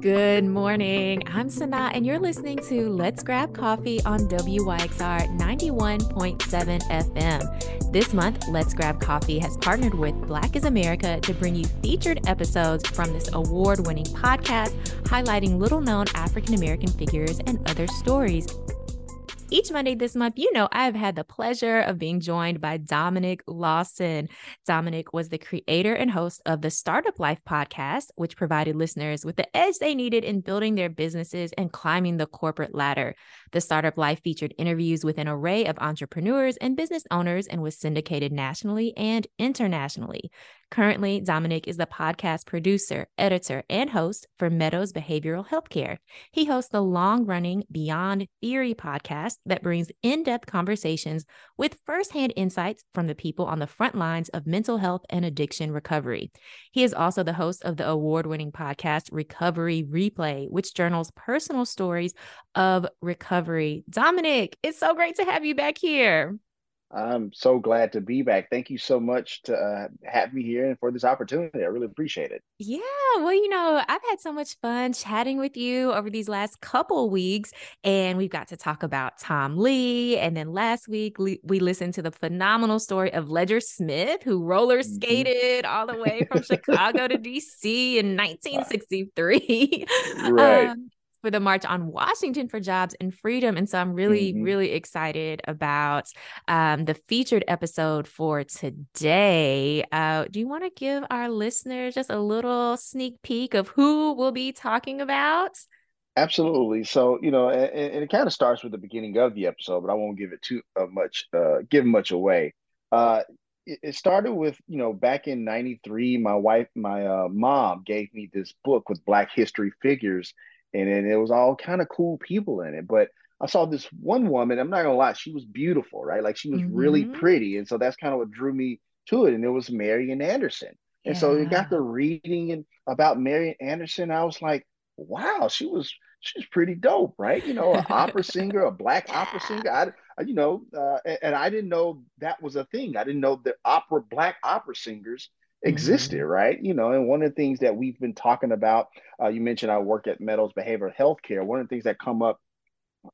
Good morning. I'm Sanaa, and you're listening to Let's Grab Coffee on WYXR 91.7 FM. This month, Let's Grab Coffee has partnered with Black is America to bring you featured episodes from this award winning podcast highlighting little known African American figures and other stories. Each Monday this month, you know, I have had the pleasure of being joined by Dominic Lawson. Dominic was the creator and host of the Startup Life podcast, which provided listeners with the edge they needed in building their businesses and climbing the corporate ladder. The Startup Life featured interviews with an array of entrepreneurs and business owners and was syndicated nationally and internationally. Currently, Dominic is the podcast producer, editor, and host for Meadows Behavioral Healthcare. He hosts the long running Beyond Theory podcast that brings in depth conversations with firsthand insights from the people on the front lines of mental health and addiction recovery. He is also the host of the award winning podcast Recovery Replay, which journals personal stories of recovery. Dominic, it's so great to have you back here. I'm so glad to be back. Thank you so much to uh, have me here and for this opportunity. I really appreciate it. Yeah, well, you know, I've had so much fun chatting with you over these last couple weeks, and we've got to talk about Tom Lee. And then last week, we, listened to the phenomenal story of Ledger Smith, who roller mm-hmm. skated mm-hmm. all the way from Chicago to DC in 1963. Right. Um, for the March on Washington for Jobs and Freedom. And so I'm really, mm-hmm. really excited about um, the featured episode for today. Uh, do you want to give our listeners just a little sneak peek of who we'll be talking about? Absolutely. So, you know, and, and it kind of starts with the beginning of the episode, but I won't give it too uh, much, uh, give much away. Uh, it, it started with, you know, back in 93, my wife, my uh, mom gave me this book with Black history figures and then it was all kind of cool people in it. But I saw this one woman, I'm not gonna lie, she was beautiful, right? Like she was mm-hmm. really pretty. And so that's kind of what drew me to it. And it was Marian Anderson. And yeah. so it got the reading and about Marian Anderson. I was like, wow, she was she was pretty dope, right? You know, an opera singer, a black opera singer. I, you know, uh, and, and, I didn't know that was a thing. I didn't know that opera black opera singers existed, mm-hmm. right? You know, and one of the things that we've been talking about, uh, you mentioned I work at Meadows Behavioral Healthcare. One of the things that come up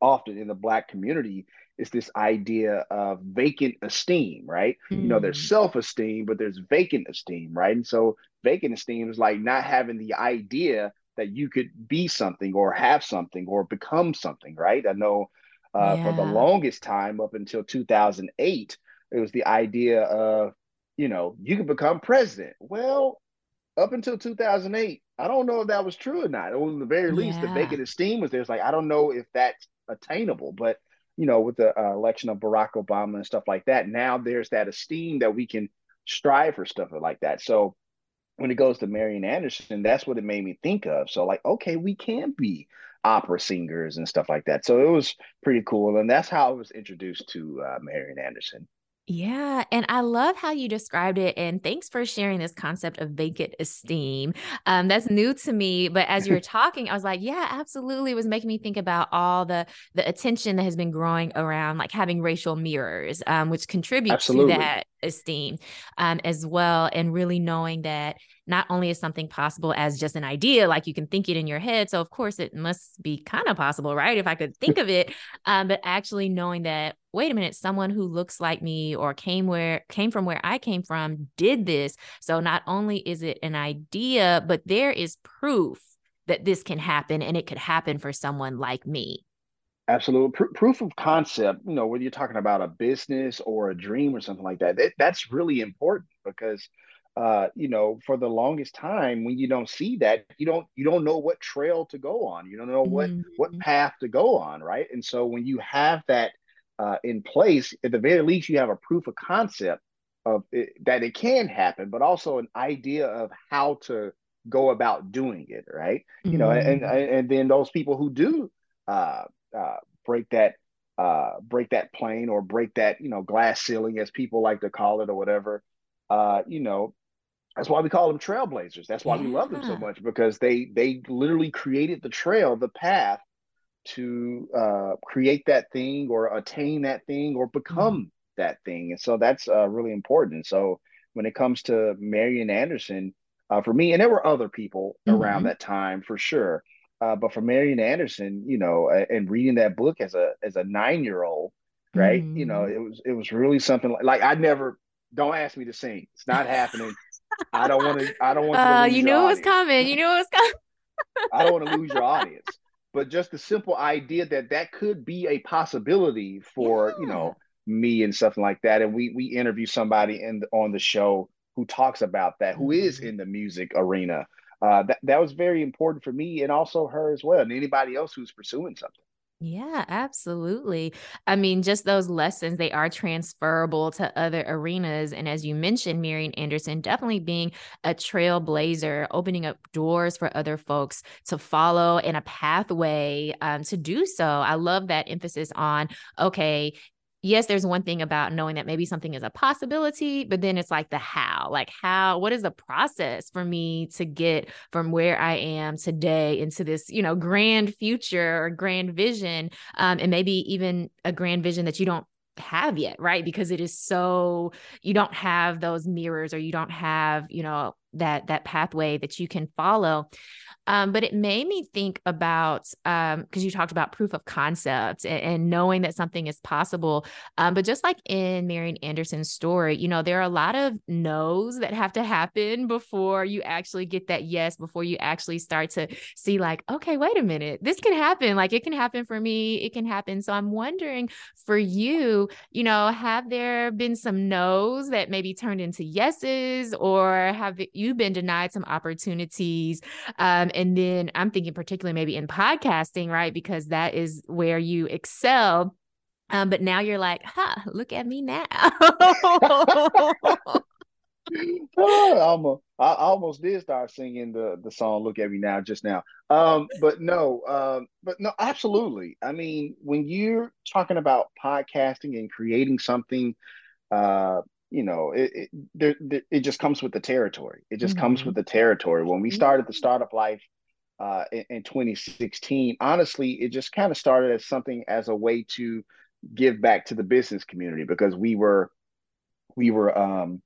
often in the Black community is this idea of vacant esteem, right? Mm-hmm. You know, there's mm. self esteem, but there's vacant esteem, right? And so vacant esteem is like not having the idea that you could be something or have something or become something, right? I know uh, yeah. for the longest time, up until 2008, it was the idea of you know, you can become president. Well, up until 2008, I don't know if that was true or not. Or at the very least, yeah. the vacant esteem was there. It's like, I don't know if that's attainable, but you know, with the uh, election of Barack Obama and stuff like that, now there's that esteem that we can strive for stuff like that. So when it goes to Marian Anderson, that's what it made me think of. So like, okay, we can be opera singers and stuff like that. So it was pretty cool, and that's how I was introduced to uh, Marian Anderson. Yeah. And I love how you described it. And thanks for sharing this concept of vacant esteem. Um, that's new to me. But as you were talking, I was like, yeah, absolutely. It was making me think about all the the attention that has been growing around like having racial mirrors, um, which contributes absolutely. to that esteem um, as well. And really knowing that not only is something possible as just an idea, like you can think it in your head. So, of course, it must be kind of possible, right? If I could think of it, um, but actually knowing that, wait a minute, someone who looks like me or came where came from where I came from did this. So, not only is it an idea, but there is proof that this can happen and it could happen for someone like me. Absolutely. Pr- proof of concept, you know, whether you're talking about a business or a dream or something like that, that that's really important because uh, you know, for the longest time, when you don't see that, you don't you don't know what trail to go on. You don't know what mm-hmm. what path to go on, right? And so when you have that uh, in place, at the very least, you have a proof of concept of it, that it can happen, but also an idea of how to go about doing it, right? Mm-hmm. You know, and mm-hmm. and then those people who do uh, uh, break that uh, break that plane or break that you know glass ceiling, as people like to call it, or whatever. Uh, you know, that's why we call them trailblazers. That's why yeah. we love them so much because they they literally created the trail, the path to uh, create that thing or attain that thing or become mm. that thing. And so that's uh, really important. so when it comes to Marian Anderson, uh, for me. And there were other people mm-hmm. around that time for sure. Uh, but for Marian Anderson, you know, and reading that book as a as a nine year old, right? Mm-hmm. You know, mm-hmm. it was it was really something like, like I never. Don't ask me to sing. It's not happening. I don't want to. I don't want. Uh, you knew it was coming. You knew it was coming. I don't want to lose your audience, but just the simple idea that that could be a possibility for yeah. you know me and something like that. And we we interview somebody in the, on the show who talks about that, who is mm-hmm. in the music arena. Uh, that that was very important for me and also her as well, and anybody else who's pursuing something. Yeah, absolutely. I mean, just those lessons, they are transferable to other arenas. And as you mentioned, Marian Anderson definitely being a trailblazer, opening up doors for other folks to follow in a pathway um, to do so. I love that emphasis on, okay, yes, there's one thing about knowing that maybe something is a possibility, but then it's like the how, like how, what is the process for me to get from where I am today into this, you know, grand future or grand vision, um, and maybe even a grand vision that you don't have yet, right? Because it is so you don't have those mirrors or you don't have, you know, that that pathway that you can follow. Um, but it made me think about because um, you talked about proof of concept and, and knowing that something is possible. Um, but just like in Marian Anderson's story, you know, there are a lot of no's that have to happen before you actually get that yes, before you actually start to see, like, okay, wait a minute, this can happen. Like, it can happen for me, it can happen. So I'm wondering for you, you know, have there been some no's that maybe turned into yeses, or have you been denied some opportunities? Um, and then I'm thinking particularly maybe in podcasting, right? Because that is where you excel. Um, but now you're like, huh, look at me now. I almost did start singing the the song "Look at Me Now" just now. Um, but no, um, but no, absolutely. I mean, when you're talking about podcasting and creating something, uh, you know, it it, it just comes with the territory. It just mm-hmm. comes with the territory. When we started the startup life uh, in, in 2016, honestly, it just kind of started as something as a way to give back to the business community because we were we were um,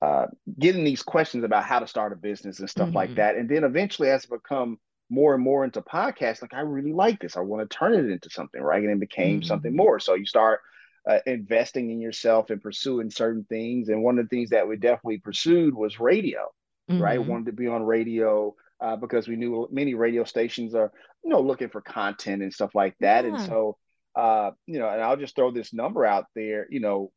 uh, getting these questions about how to start a business and stuff mm-hmm. like that. And then eventually, as it become more and more into podcasts, like I really like this, I want to turn it into something, right? And it became mm-hmm. something more. So you start uh, investing in yourself and pursuing certain things. And one of the things that we definitely pursued was radio, mm-hmm. right? Wanted to be on radio uh, because we knew many radio stations are, you know, looking for content and stuff like that. Yeah. And so, uh, you know, and I'll just throw this number out there, you know,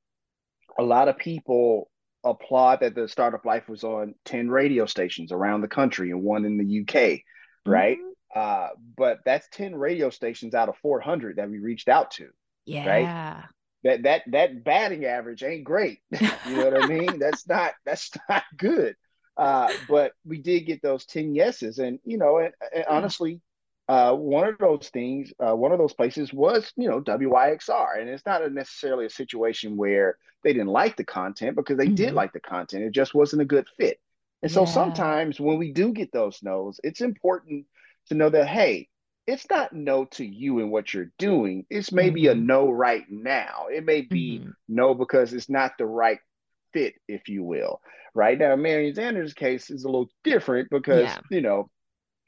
a lot of people applaud that the startup life was on 10 radio stations around the country and one in the UK, right? Mm-hmm. Uh, but that's 10 radio stations out of 400 that we reached out to. Yeah. Right that that that batting average ain't great. you know what I mean? That's not that's not good. Uh, but we did get those 10 yeses. And, you know, and, and honestly, uh, one of those things, uh, one of those places was, you know, WYXR. And it's not a necessarily a situation where they didn't like the content because they mm-hmm. did like the content. It just wasn't a good fit. And so sometimes when we do get those no's, it's important to know that, hey, it's not no to you and what you're doing. It's maybe mm-hmm. a no right now. It may be mm-hmm. no because it's not the right fit, if you will. Right now, Marian Anderson's case is a little different because yeah. you know,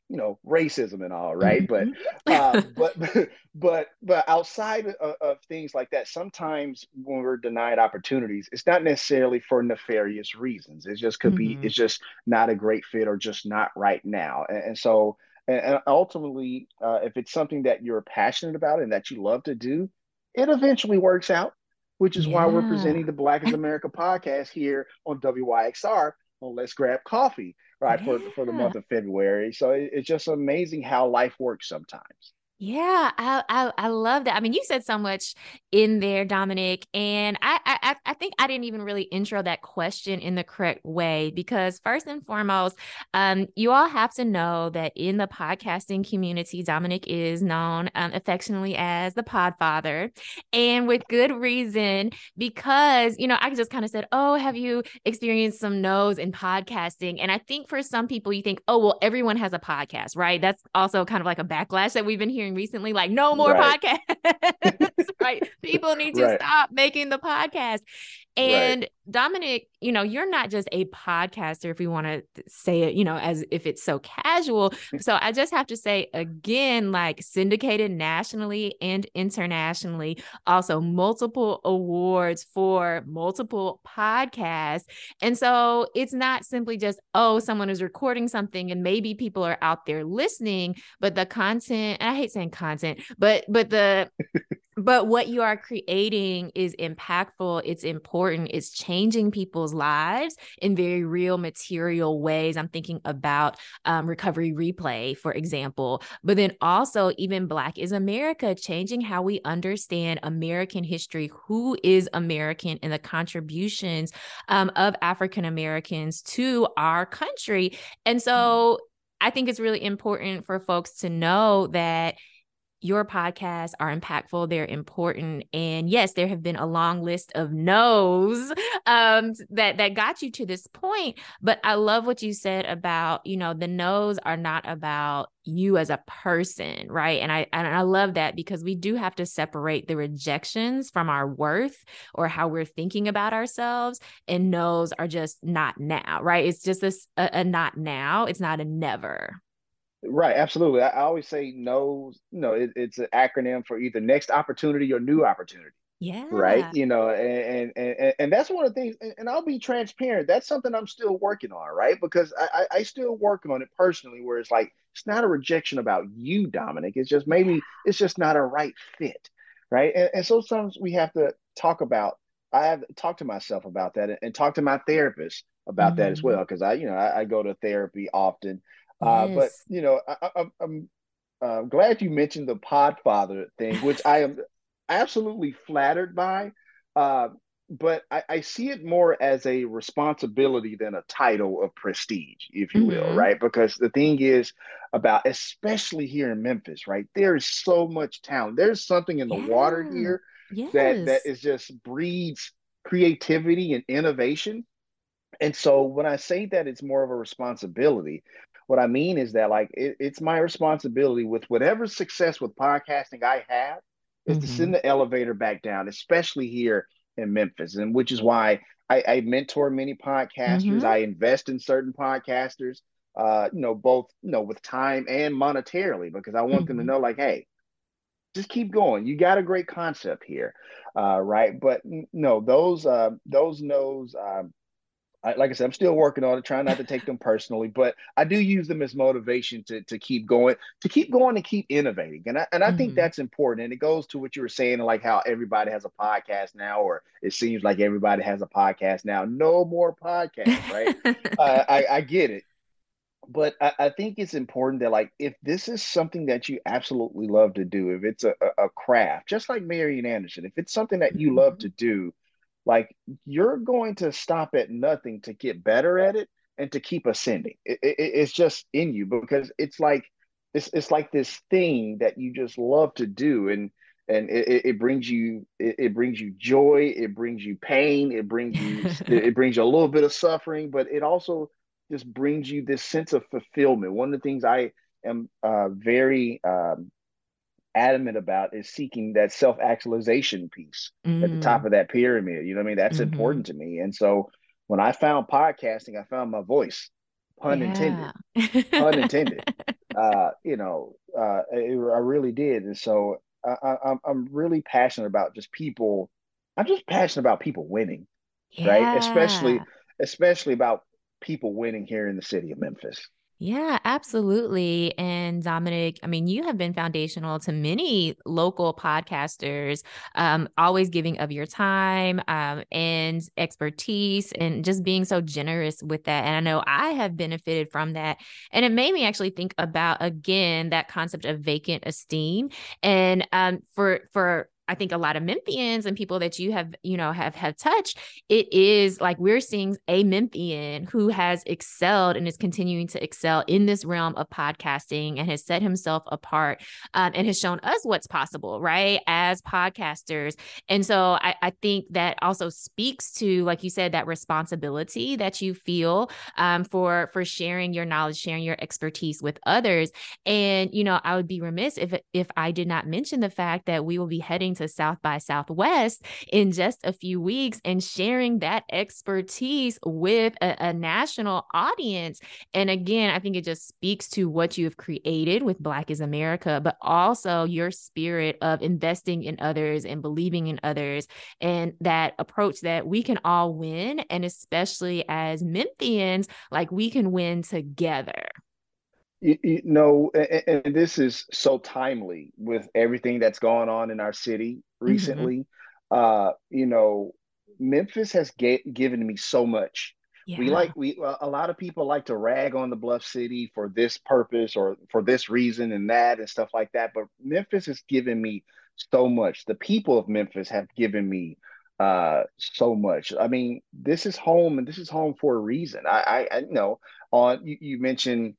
you know, racism and all, right? mm-hmm. But, uh, but but but outside of, of, things like that, sometimes when we're denied opportunities, it's not necessarily for nefarious reasons. It just could be mm-hmm. it's just not a great fit or just not right now, and, and so and, ultimately, uh, if it's something that you're passionate about and that you love to do, it eventually works out, which is yeah. why we're presenting the Black is America podcast here on WYXR on Let's Grab Coffee, right, yeah. for, for the month of February. So it, it's just amazing how life works sometimes. Yeah, I, I, I love that. I mean, you said so much in there, Dominic, and I I I think I didn't even really intro that question in the correct way because first and foremost, um, you all have to know that in the podcasting community, Dominic is known um, affectionately as the Podfather, and with good reason because you know I just kind of said, oh, have you experienced some no's in podcasting? And I think for some people, you think, oh, well, everyone has a podcast, right? That's also kind of like a backlash that we've been hearing hearing recently, like no more right. podcasts, right? People need to right. stop making the podcast. And right. Dominic, you know, you're not just a podcaster, if we want to say it, you know, as if it's so casual. Mm. so I just have to say again, like syndicated nationally and internationally, also multiple awards for multiple podcasts. And so it's not simply just, oh, someone is recording something and maybe people are out there listening, but the content, I hate saying content, but but the but what you are creating is impactful it's important it's changing people's lives in very real material ways i'm thinking about um, recovery replay for example but then also even black is america changing how we understand american history who is american and the contributions um, of african americans to our country and so mm. I think it's really important for folks to know that your podcasts are impactful they're important and yes there have been a long list of no's um, that that got you to this point but i love what you said about you know the no's are not about you as a person right? And i and i love that because we do have to separate the rejections from our worth or how we're thinking about ourselves and no's are just not now right? It's just this a, a not now it's not a never Right, absolutely. I, I always say no, you know, it, it's an acronym for either next opportunity or new opportunity. Yeah. Right. You know, and and and, and that's one of the things, and, I'll be transparent. That's something I'm still working on, right? Because I, I still work on it personally, where it's like it's not a rejection about you, Dominic. It's just maybe yeah. it's just not a right fit. Right. And, and so sometimes we have to talk about I have talked to myself about that and, and talk to my therapist about mm-hmm. that as mm-hmm. well. Cause I, you know, I, I go to therapy often uh, but you know, I, am I'm, uh, glad you mentioned the Podfather thing, which I am absolutely flattered by. Uh, but I, I, see it more as a responsibility than a title of prestige, if you mm-hmm. will, right? Because the thing is about, especially here in Memphis, right? There is so much talent. There's something in the yeah. water here yes. that that is just breeds creativity and innovation. And so when I say that it's more of a responsibility, what I mean is that like it, it's my responsibility with whatever success with podcasting I have is mm-hmm. to send the elevator back down, especially here in Memphis, and which is why I, I mentor many podcasters. Mm-hmm. I invest in certain podcasters, uh, you know, both you know with time and monetarily, because I want mm-hmm. them to mm-hmm. know, like, hey, just keep going. You got a great concept here, uh, right? But no, those uh, those no's um, I, like I said, I'm still working on it, trying not to take them personally, but I do use them as motivation to to keep going, to keep going and keep innovating. And I and I mm-hmm. think that's important. And it goes to what you were saying, like how everybody has a podcast now, or it seems like everybody has a podcast now. No more podcasts, right? uh, I, I get it, but I, I, think it's important that like if this is something that you absolutely love to do, if it's a, a craft, just like Marian Anderson, if it's something that you love mm-hmm. to do like you're going to stop at nothing to get better at it and to keep ascending. It, it, it's just in you because it's like it's it's like this thing that you just love to do. And and it, it brings you it, brings you joy. It brings you pain. It brings you it brings you a little bit of suffering but it also just brings you this sense of fulfillment. One of the things i am uh, very um, adamant about is seeking that self actualization piece mm. at the top mm. of that pyramid. You know what I mean? That's mm-hmm. important to me. And so when I found podcasting, I found my voice, pun yeah. intended, pun intended. Uh, you know, uh, it, I really did. And so I, I, I'm really passionate about just people. I'm just passionate about people winning, yeah. right? Especially, especially about people winning here in the city of Memphis. Yeah, absolutely. And Dominic, I mean, you have been foundational to many local podcasters, um, always giving of your time um, and expertise and just being so generous with that. And I know I have benefited from that. And it made me actually think about, again, that concept of vacant esteem. And um, for, for, I think a lot of Memphians and people that you have, you know, have have touched, it is like we're seeing a Memphian who has excelled and is continuing to excel in this realm of podcasting and has set himself apart um, and has shown us what's possible, right? As podcasters. And so I, I, think that also speaks to, like you said, that responsibility that you feel um, for for sharing your knowledge, sharing your expertise with others. And, you know, I would be remiss if if I did not mention the fact that we will be heading to South by Southwest in just a few weeks and sharing that expertise with a, a national audience. And again, I think it just speaks to what you have created with Black is America, but also your spirit of investing in others and believing in others and that approach that we can all win. And especially as Memphians, like we can win together. You, you know, and, and, this is so timely with everything that's going on in our city mm-hmm. recently. Mm-hmm. Uh, you know, Memphis has get, given me so much. Yeah. We like we a lot of people like to rag on the Bluff City for this purpose or for this reason and that and stuff like that. But Memphis has given me so much. The people of Memphis have given me uh so much. I mean, this is home and this is home for a reason. I I, I you know on you, you mentioned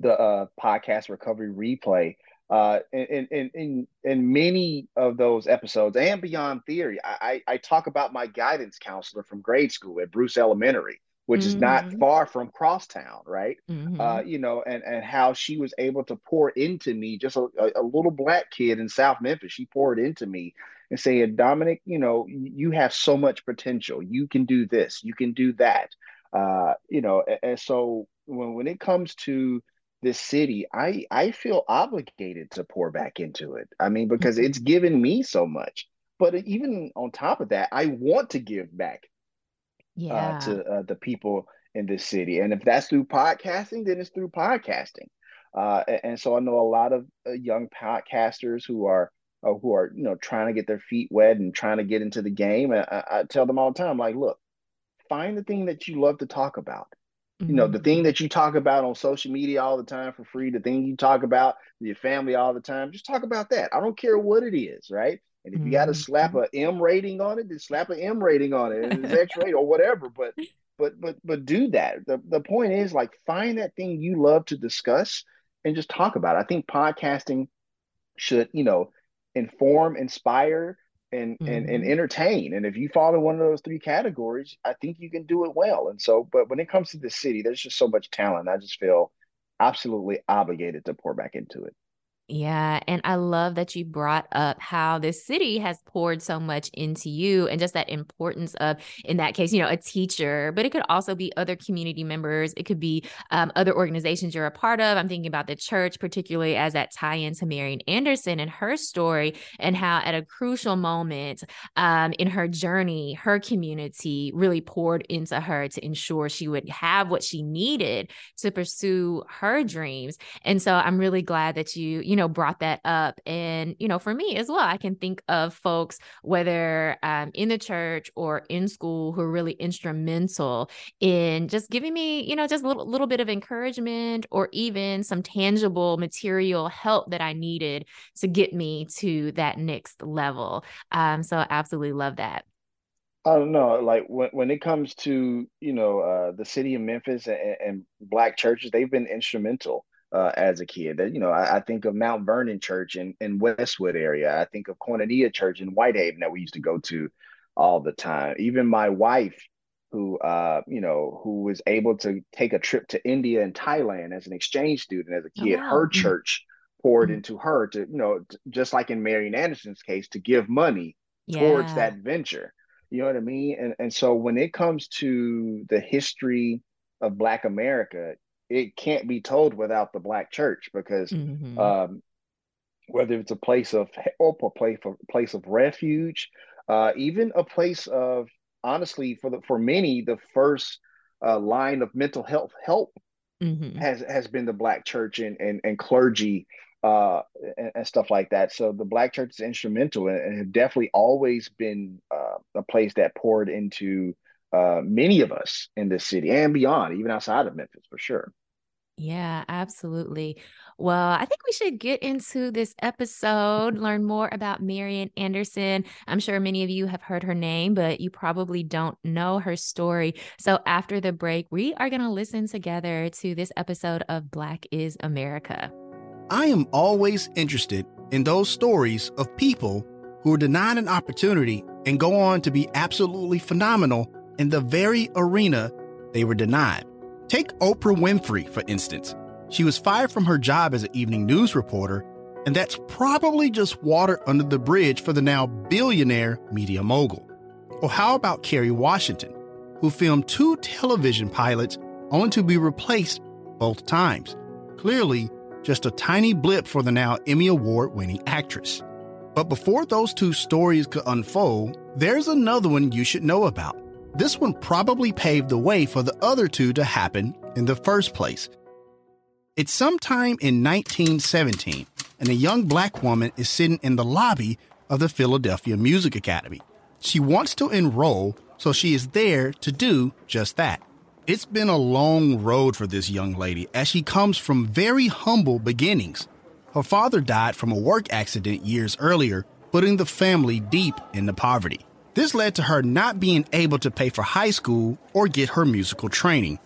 the uh, podcast recovery replay. Uh, in, in in in many of those episodes and beyond theory, I, I talk about my guidance counselor from grade school at Bruce Elementary, which mm-hmm. is not mm-hmm. far from Crosstown, right? Mm-hmm. Uh, you know, and and how she was able to pour into me, just a, a, little black kid in South Memphis. She poured into me and saying, Dominic, you know, you have so much potential. You can do this. You can do that. Uh, you know, and, and so when when it comes to this city, I I feel obligated to pour back into it. I mean, because mm-hmm. it's given me so much. But even on top of that, I want to give back uh, yeah. uh, to uh, the people in this city. And if that's through podcasting, then it's through podcasting. Uh, and, and, so I know a lot of uh, young podcasters who are uh, who are you know trying to get their feet wet and trying to get into the game. And I, I tell them all the time, like, look, find the thing that you love to talk about Mm-hmm. You know, the thing mm-hmm. that you talk about on social media all the time for free, the thing you talk about with your family all the time, just talk about that. I don't care what it is, right? And if you got to mm-hmm. slap a M rating on it, then slap an M rating on it. It's X rated or whatever. But but but but do that. The the point is like find that thing you love to discuss and just talk about it. I think podcasting should, you know, inform, inspire, and mm-hmm. and and entertain. And if you fall in one of those three categories, I think you can do it well. And so, but when it comes to the city, there's just so much talent. I just feel absolutely obligated to pour back into it. Yeah. And I love that you brought up how this city has poured so much into you and just that importance of, in that case, you know, a teacher, but it could also be other community members. It could be um, other organizations you're a part of. I'm thinking about the church, particularly as that tie into Marian Anderson and her story, and how at a crucial moment um, in her journey, her community really poured into her to ensure she would have what she needed to pursue her dreams. And so I'm really glad that you, you you know, brought that up. And, you know, for me as well, I can think of folks, whether um, in the church or in school, who are really instrumental in just giving me, you know, just a little, little bit of encouragement or even some tangible material help that I needed to get me to that next level. Um, so I absolutely love that. I don't know. Like when, when it comes to you know uh, the city of Memphis and, and, black churches, they've been instrumental uh, as a kid. That you know, I, I, think of Mount Vernon Church in, in Westwood area. I think of Koinonia Church in Whitehaven that we used to go to all the time. Even my wife, who uh, you know, who was able to take a trip to India and Thailand as an exchange student as a kid, oh, wow. her mm-hmm. church poured mm-hmm. into her to, you know, just like in Marian Anderson's case, to give money yeah. towards that venture. You know what I mean? And and so when it comes to the history of Black America, it can't be told without the black church because mm-hmm. um, whether it's a place of help, a place of place of refuge, uh, even a place of honestly for the for many the first uh, line of mental health help mm-hmm. has has been the black church and and, and clergy uh, and, and, stuff like that. So the black church is instrumental and, and have definitely always been uh, a place that poured into uh, many of us in this city and beyond, even outside of Memphis, for sure. Yeah, absolutely. Well, I think we should get into this episode, learn more about Marian Anderson. I'm sure many of you have heard her name, but you probably don't know her story. So after the break, we are going to listen together to this episode of Black is America. I am always interested in those stories of people who are denied an opportunity and go on to be absolutely phenomenal in the very arena they were denied. Take Oprah Winfrey, for instance. She was fired from her job as an evening news reporter And that's probably just water under the bridge for the now billionaire media mogul. Or how about Kerry Washington, who filmed two television pilots only to be replaced both times? Clearly, just a tiny blip for the now Emmy Award winning actress. But before those two stories could unfold, there's another one you should know about. This one probably paved the way for the other two to happen in the first place. It's sometime in 1917, and a young black woman is sitting in the lobby of the Philadelphia Music Academy. She wants to enroll, so she is there to do just that. It's been a long road for this young lady as she comes from very humble beginnings. Her father died from a work accident years earlier, putting the family deep into poverty. This led to her not being able to pay for high school or get her musical training.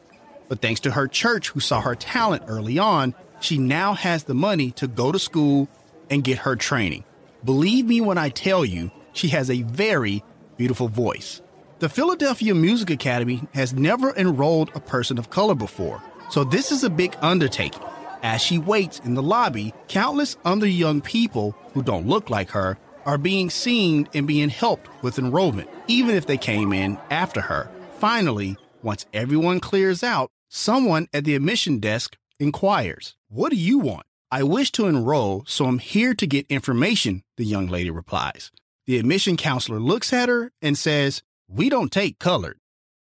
But thanks to her church, who saw her talent early on, she now has the money to go to school and get her training. Believe me when I tell you, she has a very beautiful voice. The Philadelphia Music Academy has never enrolled a person of color before, so this is a big undertaking. As she waits in the lobby, countless other young people who don't look like her are being seen and being helped with enrollment, even if they came in after her. Finally, once everyone clears out, someone at the admission desk inquires, What do you want? I wish to enroll, so I'm here to get information, the young lady replies. The admission counselor looks at her and says, We don't take colored.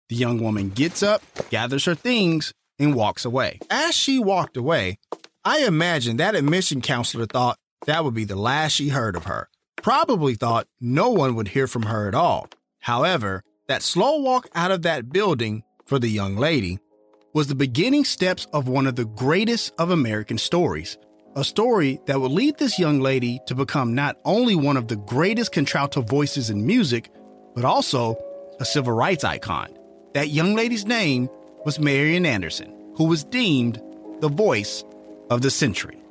The young woman gets up, gathers her things, and walks away. As she walked away, I imagine that admission counselor thought that would be the last she heard of her. Probably thought no one would hear from her at all. However, that slow walk out of that building for the young lady was the beginning steps of one of the greatest of American stories. A story that would lead this young lady to become not only one of the greatest contralto voices in music, but also a civil rights icon. That young lady's name was Marian Anderson, who was deemed the voice of the century.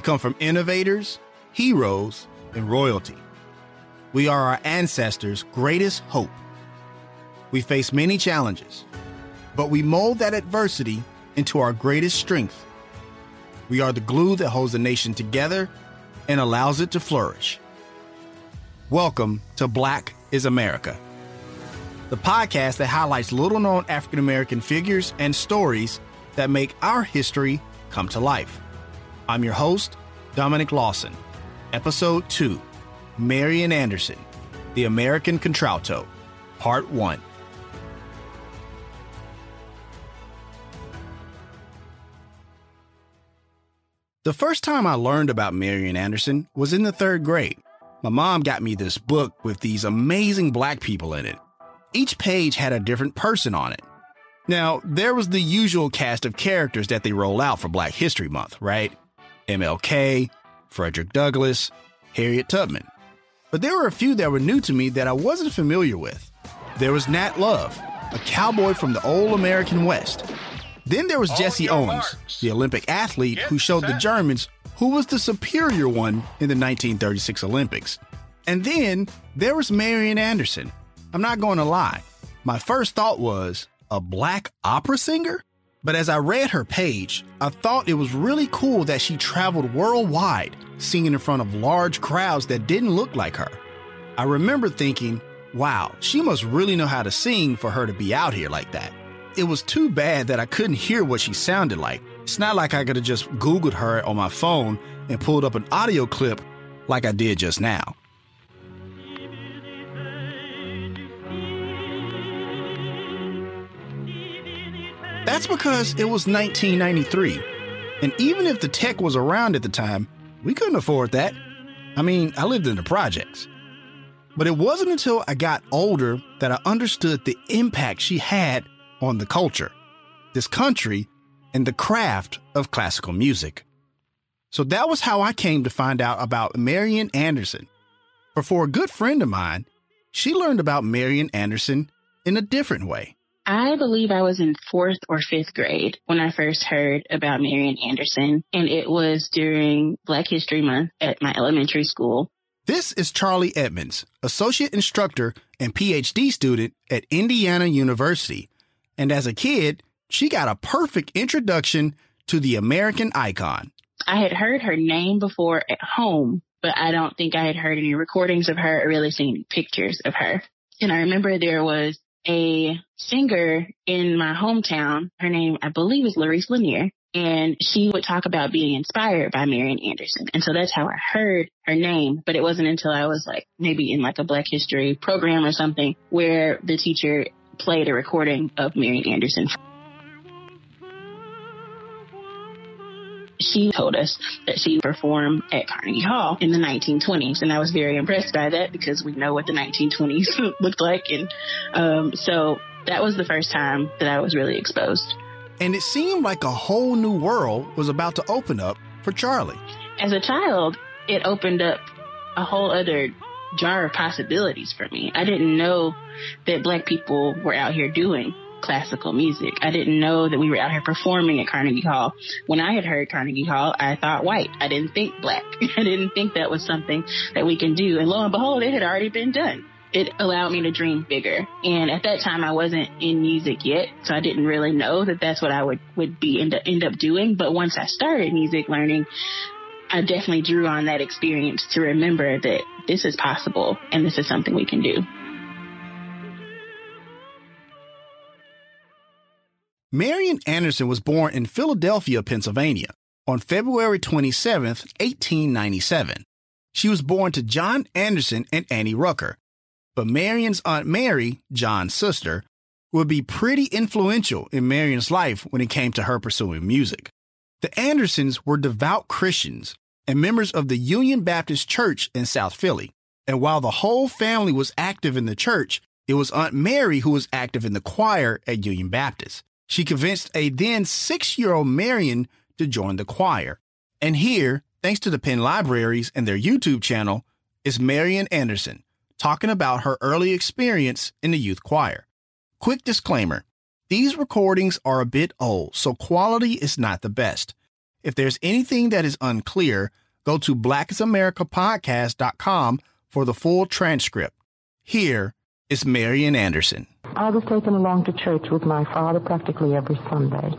We come from innovators, heroes, and royalty. We are our ancestors' greatest hope. We face many challenges, but we mold that adversity into our greatest strength. We are the glue that holds the nation together and allows it to flourish. Welcome to Black is America, the podcast that highlights little known African American figures and stories that make our history come to life. I'm your host, Dominic Lawson. Episode 2 Marian Anderson, The American Contralto, Part 1. The first time I learned about Marian Anderson was in the third grade. My mom got me this book with these amazing black people in it. Each page had a different person on it. Now, there was the usual cast of characters that they roll out for Black History Month, right? MLK, Frederick Douglass, Harriet Tubman. But there were a few that were new to me that I wasn't familiar with. There was Nat Love, a cowboy from the old American West. Then there was Jesse Owens, marks. the Olympic athlete Get who showed set. the Germans who was the superior one in the 1936 Olympics. And then there was Marian Anderson. I'm not going to lie. My first thought was, a black opera singer? But as I read her page, I thought it was really cool that she traveled worldwide, singing in front of large crowds that didn't look like her. I remember thinking, wow, she must really know how to sing for her to be out here like that. It was too bad that I couldn't hear what she sounded like. It's not like I could have just Googled her on my phone and pulled up an audio clip like I did just now. That's because it was 1993. And even if the tech was around at the time, we couldn't afford that. I mean, I lived in the projects. But it wasn't until I got older that I understood the impact she had on the culture. this country, and the craft of classical music. So that was how I came to find out about Marian Anderson. But for a good friend of mine, she learned about Marian Anderson in a different way. I believe I was in fourth or fifth grade when I first heard about Marian Anderson, and it was during Black History Month at my elementary school. This is Charlie Edmonds, associate instructor and PhD student at Indiana University. And as a kid, she got a perfect introduction to the American icon. I had heard her name before at home, but I don't think I had heard any recordings of her or really seen pictures of her. And I remember there was a singer in my hometown. Her name, I believe, is Larice Lanier. And she would talk about being inspired by Marian Anderson. And so that's how I heard her name. But it wasn't until I was like maybe in like a Black History program or something where the teacher played a recording of Marian Anderson. She told us that she performed at Carnegie Hall in the 1920s. And I was very impressed by that because we know what the 1920s looked like. And um, so that was the first time that I was really exposed. And it seemed like a whole new world was about to open up for Charlie. As a child, it opened up a whole other jar of possibilities for me. I didn't know that black people were out here doing classical music. I didn't know that we were out here performing at Carnegie Hall. When I had heard Carnegie Hall, I thought white. I didn't think black. I didn't think that was something that we can do. And lo and behold, it had already been done. It allowed me to dream bigger. And at that time, I wasn't in music yet, so I didn't really know that that's what I would, would be end up, end up doing. But once I started music learning, I definitely drew on that experience to remember that this is possible and this is something we can do. Marian Anderson was born in Philadelphia, Pennsylvania on February 27, 1897. She was born to John Anderson and Annie Rucker, but Marian's Aunt Mary, John's sister, would be pretty influential in Marian's life when it came to her pursuing music. The Andersons were devout Christians and members of the Union Baptist Church in South Philly. And while the whole family was active in the church, it was Aunt Mary who was active in the choir at Union Baptist she convinced a then six year old Marian to join the choir. And here, thanks to the Penn Libraries and their YouTube channel, is Marian Anderson talking about her early experience in the youth choir. Quick disclaimer these recordings are a bit old, so quality is not the best. If there's anything that is unclear, go to blackisamericapodcast.com for the full transcript. Here is Marian Anderson. I was taken along to church with my father practically every Sunday.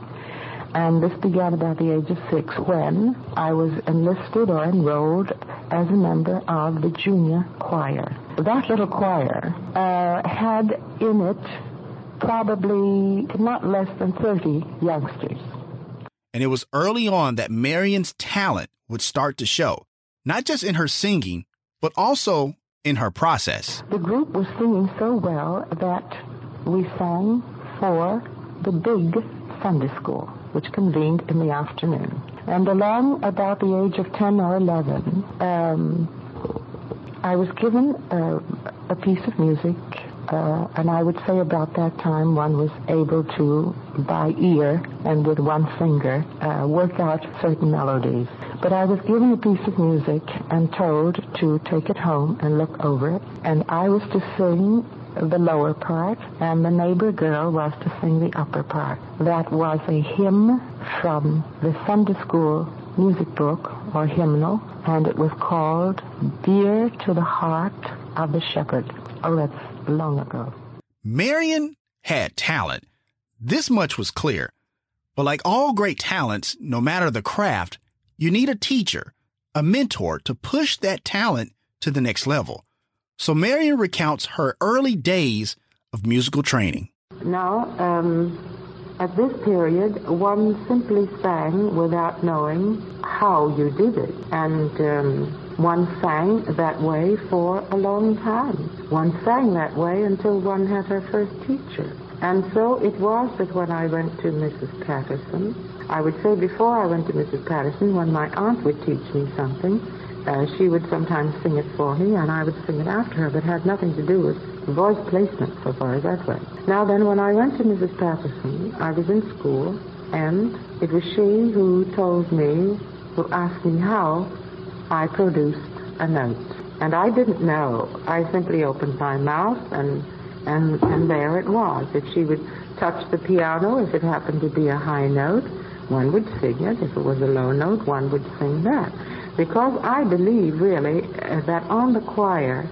And this began about the age of six when I was enlisted or enrolled as a member of the junior choir. That little choir uh, had in it probably not less than 30 youngsters. And it was early on that Marian's talent would start to show, not just in her singing, but also in her process. The group was singing so well that we sang for the big Sunday school, which convened in the afternoon. And along about the age of 10 or 11, um, I was given a, a piece of music, uh, and I would say about that time one was able to, by ear and with one finger, uh, work out certain melodies. But I was given a piece of music and told to take it home and look over it, and I was to sing the lower part, and the neighbor girl was to sing the upper part. That was a hymn from the Sunday school music book or hymnal, and it was called Dear to the Heart of the Shepherd. Oh, that's long ago. Marian had talent. This much was clear. But like all great talents, no matter the craft, you need a teacher, a mentor to push that talent to the next level. So Marian recounts her early days of musical training. Now, um, at this period, one simply sang without knowing how you did it. And um, one sang that way for a long time. One sang that way until one had her first teacher. And so it was that when I went to Mrs. Patterson, I would say before I went to Mrs. Patterson, when my aunt would teach me something, uh, she would sometimes sing it for me, and I would sing it after her, but had nothing to do with voice placement so far as that went. Now then, when I went to Mrs. Patterson, I was in school, and it was she who told me, who asked me how I produced a note. And I didn't know. I simply opened my mouth, and and and there it was. If she would touch the piano, if it happened to be a high note, one would sing it. If it was a low note, one would sing that. Because I believe, really, uh, that on the choir,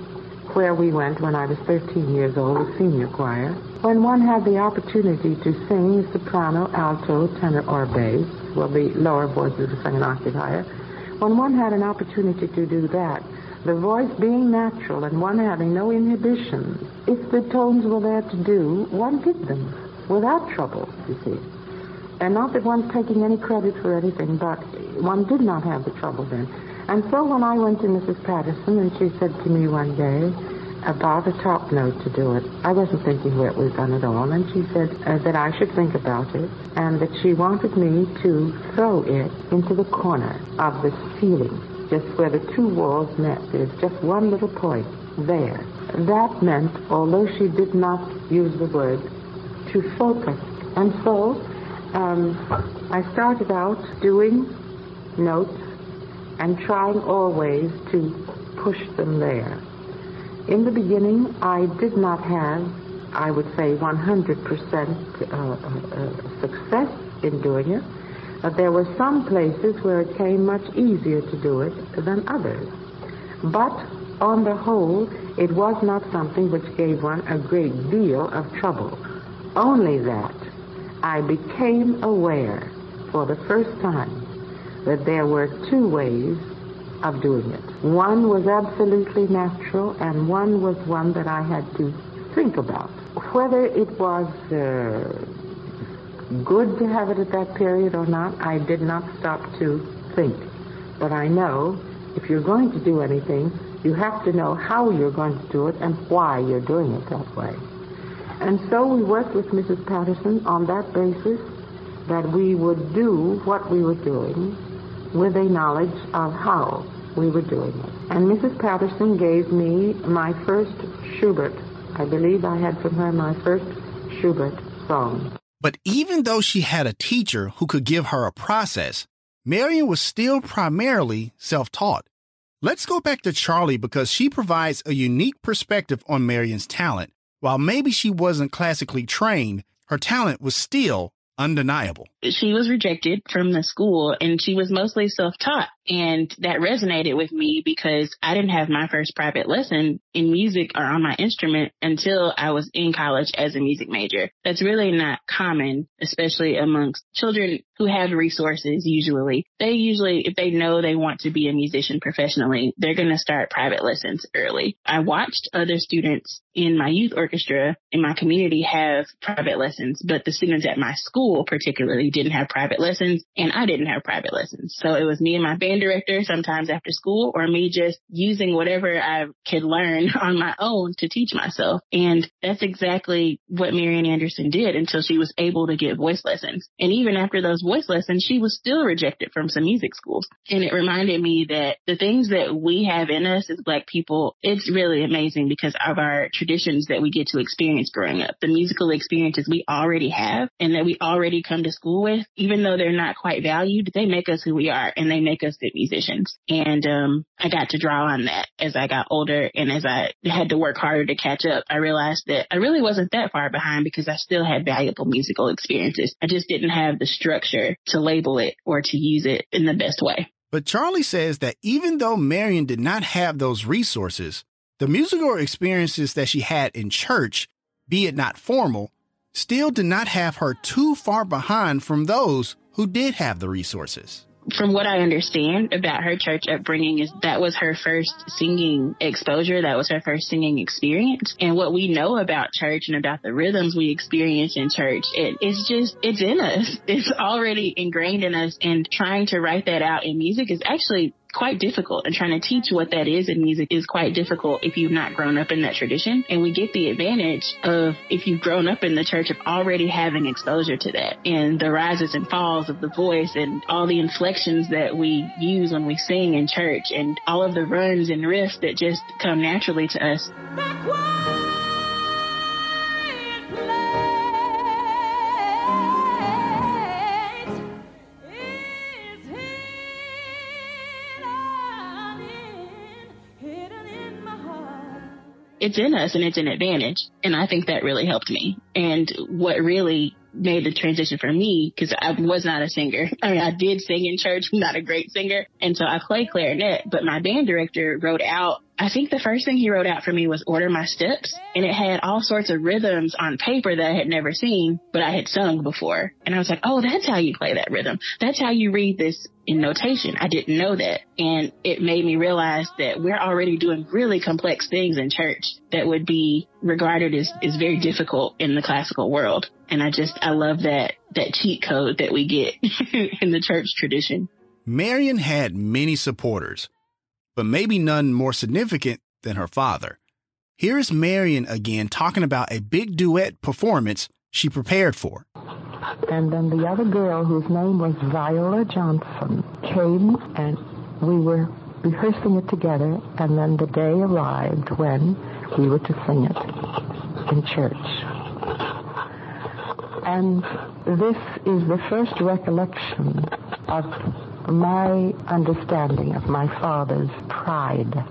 where we went when I was 13 years old, the senior choir, when one had the opportunity to sing soprano, alto, tenor, or bass, well, the lower voices were sung an octave higher, when one had an opportunity to do that, the voice being natural and one having no inhibitions, if the tones were there to do, one did them without trouble, you see. And not that one's taking any credit for anything, but one did not have the trouble then. And so when I went to Mrs. Patterson and she said to me one day about a top note to do it, I wasn't thinking where it was done at all, and she said uh, that I should think about it and that she wanted me to throw it into the corner of the ceiling, just where the two walls met. There's just one little point there. That meant, although she did not use the word, to focus. And so um, I started out doing notes and trying always to push them there. In the beginning, I did not have, I would say, 100% uh, uh, uh, success in doing it. But there were some places where it came much easier to do it than others. But on the whole, it was not something which gave one a great deal of trouble. Only that I became aware for the first time that there were two ways of doing it. One was absolutely natural, and one was one that I had to think about. Whether it was uh, good to have it at that period or not, I did not stop to think. But I know if you're going to do anything, you have to know how you're going to do it and why you're doing it that way. And so we worked with Mrs. Patterson on that basis that we would do what we were doing with a knowledge of how we were doing it. And Mrs. Patterson gave me my first Schubert. I believe I had from her my first Schubert song. But even though she had a teacher who could give her a process, Marian was still primarily self taught. Let's go back to Charlie because she provides a unique perspective on Marian's talent while maybe she wasn't classically trained, her talent was still undeniable. She was rejected from the school and she was mostly self-taught. And that resonated with me because I didn't have my first private lesson in music or on my instrument until I was in college as a music major. That's really not common, especially amongst children who have resources usually. They usually, if they know they want to be a musician professionally, they're going to start private lessons early. I watched other students in my youth orchestra in my community have private lessons, but the students at my school particularly didn't have private lessons and I didn't have private lessons. So it was me and my band director sometimes after school or me just using whatever I could learn on my own to teach myself. And that's exactly what Marian Anderson did until she was able to get voice lessons. And even after those voice lessons, she was still rejected from some music schools. And it reminded me that the things that we have in us as black people, it's really amazing because of our traditions that we get to experience growing up, the musical experiences we already have and that we already come to school with, even though they're not quite valued, they make us who we are and they make us musicians. And um, I got to draw on that as I got older and as I had to work harder to catch up. I realized that I really wasn't that far behind because I still had valuable musical experiences. I just didn't have the structure to label it or to use it in the best way. But Charlie says that even though Marian did not have those resources, the musical experiences that she had in church, be it not formal, still did not have her too far behind from those who did have the resources from what I understand about her church upbringing is that was her first singing exposure. That was her first singing experience. And what we know about church and about the rhythms we experience in church, it, it's just, it's in us. It's already ingrained in us and trying to write that out in music is actually quite difficult and trying to teach what that is in music is quite difficult if you've not grown up in that tradition. And we get the advantage of if you've grown up in the church of already having exposure to that and the rises and falls of the voice and all the inflections that we use when we sing in church and all of the runs and riffs that just come naturally to us. It's in us and it's an advantage. And I think that really helped me. And what really made the transition for me because I was not a singer. I mean, I did sing in church, not a great singer. And so I play clarinet, but my band director wrote out I think the first thing he wrote out for me was order my steps and it had all sorts of rhythms on paper that I had never seen, but I had sung before. And I was like, oh, that's how you play that rhythm. That's how you read this in notation. I didn't know that. And it made me realize that we're already doing really complex things in church that would be regarded as, as very difficult in the classical world. And I just, I love that, that cheat code that we get in the church tradition. Marian had many supporters but maybe none more significant than her father. Here is Marian again talking about a big duet performance she prepared for. And then the other girl, whose name was Viola Johnson, came and we were rehearsing it together. And then the day arrived when we were to sing it in church. And this is the first recollection of my understanding of my father's pride.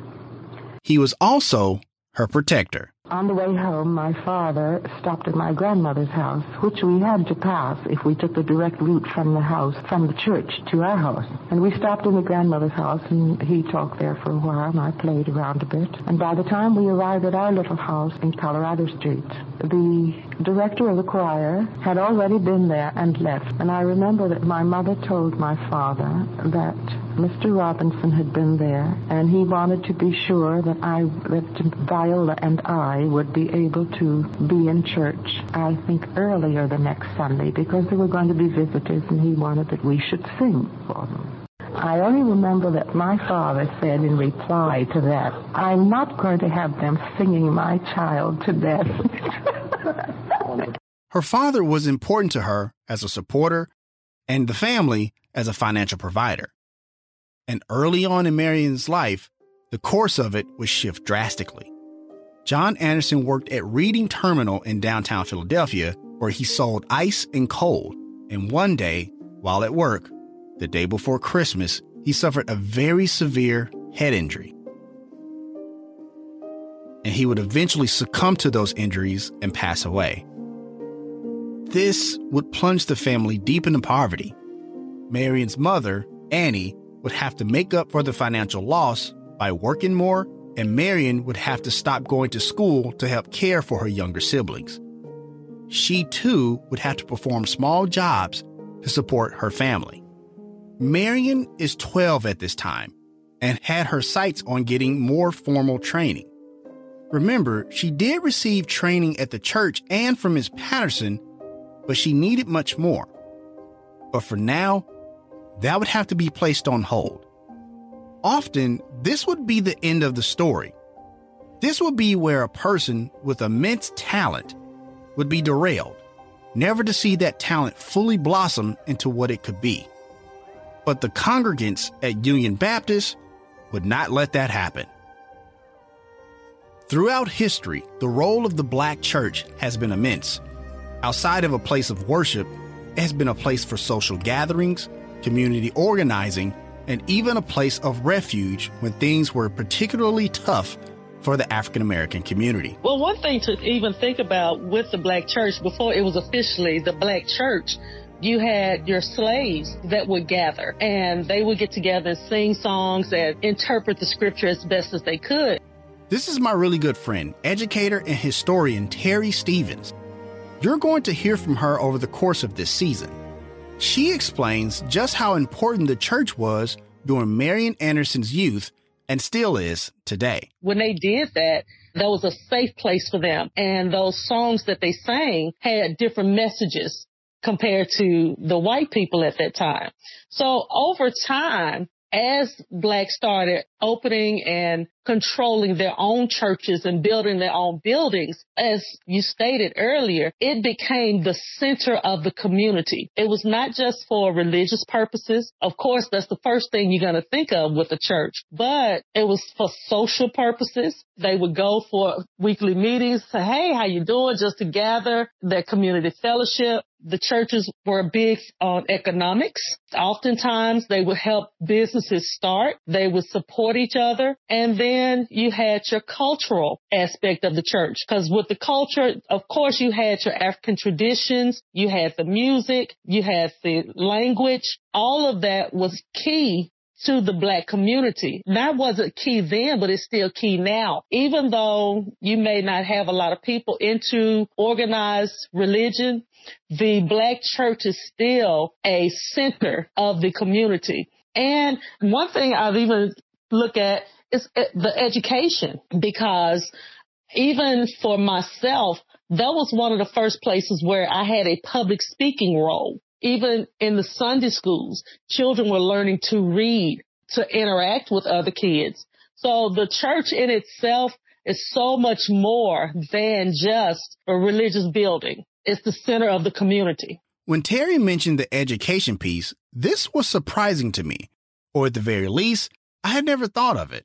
He was also her protector. On the way home, my father stopped at my grandmother's house, which we had to pass if we took the direct route from the house, from the church to our house. And we stopped in the grandmother's house, and he talked there for a while, and I played around a bit. And by the time we arrived at our little house in Colorado Street, the director of the choir had already been there and left. And I remember that my mother told my father that Mr. Robinson had been there, and he wanted to be sure that I, that Viola and I would be able to be in church, I think, earlier the next Sunday because there were going to be visitors and he wanted that we should sing for them. I only remember that my father said in reply to that, I'm not going to have them singing my child to death. her father was important to her as a supporter and the family as a financial provider. And early on in Marian's life, the course of it would shift drastically. John Anderson worked at Reading Terminal in downtown Philadelphia, where he sold ice and cold. And one day, while at work, the day before Christmas, he suffered a very severe head injury. And he would eventually succumb to those injuries and pass away. This would plunge the family deep into poverty. Marian's mother, Annie, would have to make up for the financial loss by working more and Marian would have to stop going to school to help care for her younger siblings. She too would have to perform small jobs to support her family. Marian is 12 at this time and had her sights on getting more formal training. Remember, she did receive training at the church and from Ms. Patterson, but she needed much more. But for now, that would have to be placed on hold. Often, this would be the end of the story. This would be where a person with immense talent would be derailed, never to see that talent fully blossom into what it could be. But the congregants at Union Baptist would not let that happen. Throughout history, the role of the black church has been immense. Outside of a place of worship, it has been a place for social gatherings, community organizing, and even a place of refuge when things were particularly tough for the African American community. Well, one thing to even think about with the black church before it was officially the black church, you had your slaves that would gather and they would get together and sing songs and interpret the scripture as best as they could. This is my really good friend, educator and historian Terry Stevens. You're going to hear from her over the course of this season. She explains just how important the church was during Marian Anderson's youth and still is today. When they did that, that was a safe place for them. And those songs that they sang had different messages compared to the white people at that time. So over time, as blacks started opening and controlling their own churches and building their own buildings, as you stated earlier, it became the center of the community. It was not just for religious purposes. Of course, that's the first thing you're going to think of with a church, but it was for social purposes. They would go for weekly meetings, say, Hey, how you doing? Just to gather their community fellowship. The churches were big on economics. Oftentimes they would help businesses start. They would support each other. And then you had your cultural aspect of the church. Cause with the culture, of course, you had your African traditions, you had the music, you had the language. All of that was key to the black community. That wasn't key then, but it's still key now. Even though you may not have a lot of people into organized religion, the black church is still a center of the community. And one thing I've even looked at is uh, the education because even for myself, that was one of the first places where I had a public speaking role even in the Sunday schools, children were learning to read, to interact with other kids. So the church in itself is so much more than just a religious building. It's the center of the community. When Terry mentioned the education piece, this was surprising to me, or at the very least, I had never thought of it.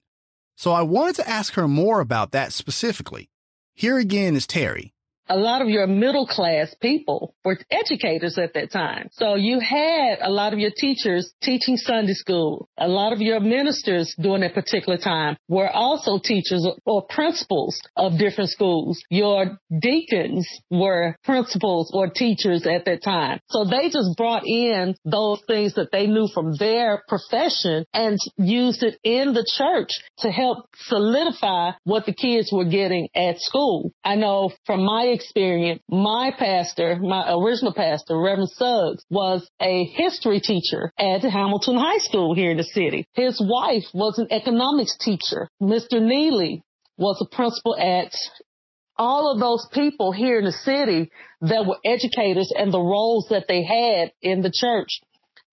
So I wanted to ask her more about that specifically. Here again is Terry a lot of your middle class people were educators at that time. So you had a lot of your teachers teaching Sunday school. A lot of your ministers during that particular time were also teachers or principals of different schools. Your deacons were principals or teachers at that time. So they just brought in those things that they knew from their profession and used it in the church to help solidify what the kids were getting at school. I know from my experience, my pastor, my original pastor, Reverend Suggs, was a history teacher at Hamilton High School here in the city. His wife was an economics teacher. Mr. Neely was a principal at all of those people here in the city that were educators and the roles that they had in the church.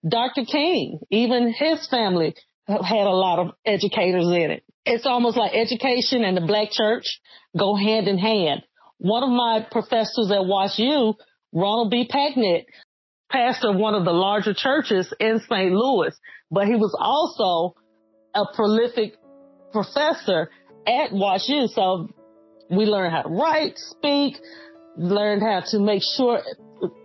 Dr. King, even his family had a lot of educators in it. It's almost like education and the black church go hand in hand. One of my professors at Wash U, Ronald B. Packnett, pastor of one of the larger churches in St. Louis, but he was also a prolific professor at Wash U. So we learned how to write, speak, learned how to make sure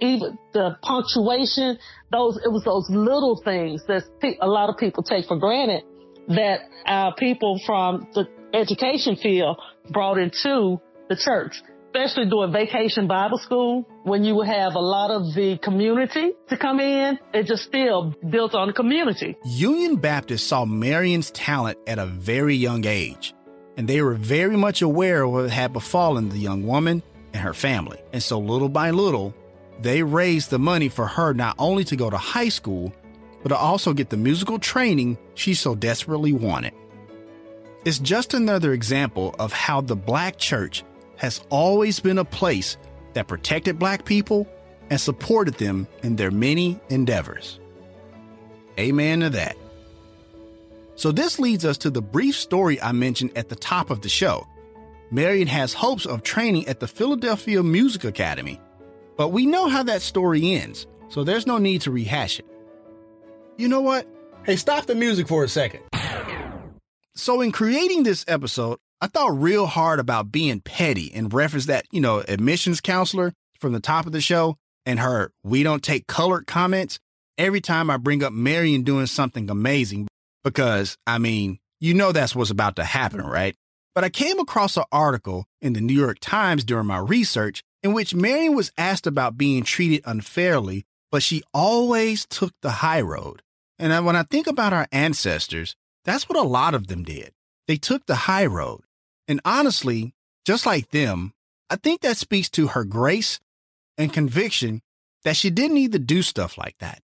even the punctuation, those, it was those little things that a lot of people take for granted that our people from the education field brought into the church especially during vacation Bible school, when you would have a lot of the community to come in, it just still built on community. Union Baptist saw Marian's talent at a very young age, and they were very much aware of what had befallen the young woman and her family. And so, little by little, they raised the money for her not only to go to high school, but to also get the musical training she so desperately wanted. It's just another example of how the black church has always been a place that protected black people and supported them in their many endeavors. Amen to that. So, this leads us to the brief story I mentioned at the top of the show. Marian has hopes of training at the Philadelphia Music Academy, but we know how that story ends, so there's no need to rehash it. You know what? Hey, stop the music for a second. So, in creating this episode, I thought real hard about being petty and reference that, you know, admissions counselor from the top of the show and her we don't take colored comments every time I bring up Marian doing something amazing because, I mean, you know that's what's about to happen, right? But I came across an article in the New York Times during my research in which Marian was asked about being treated unfairly, but she always took the high road. And when I think about our ancestors, that's what a lot of them did. They took the high road. And honestly, just like them, I think that speaks to her grace and conviction that she didn't need to do stuff like that.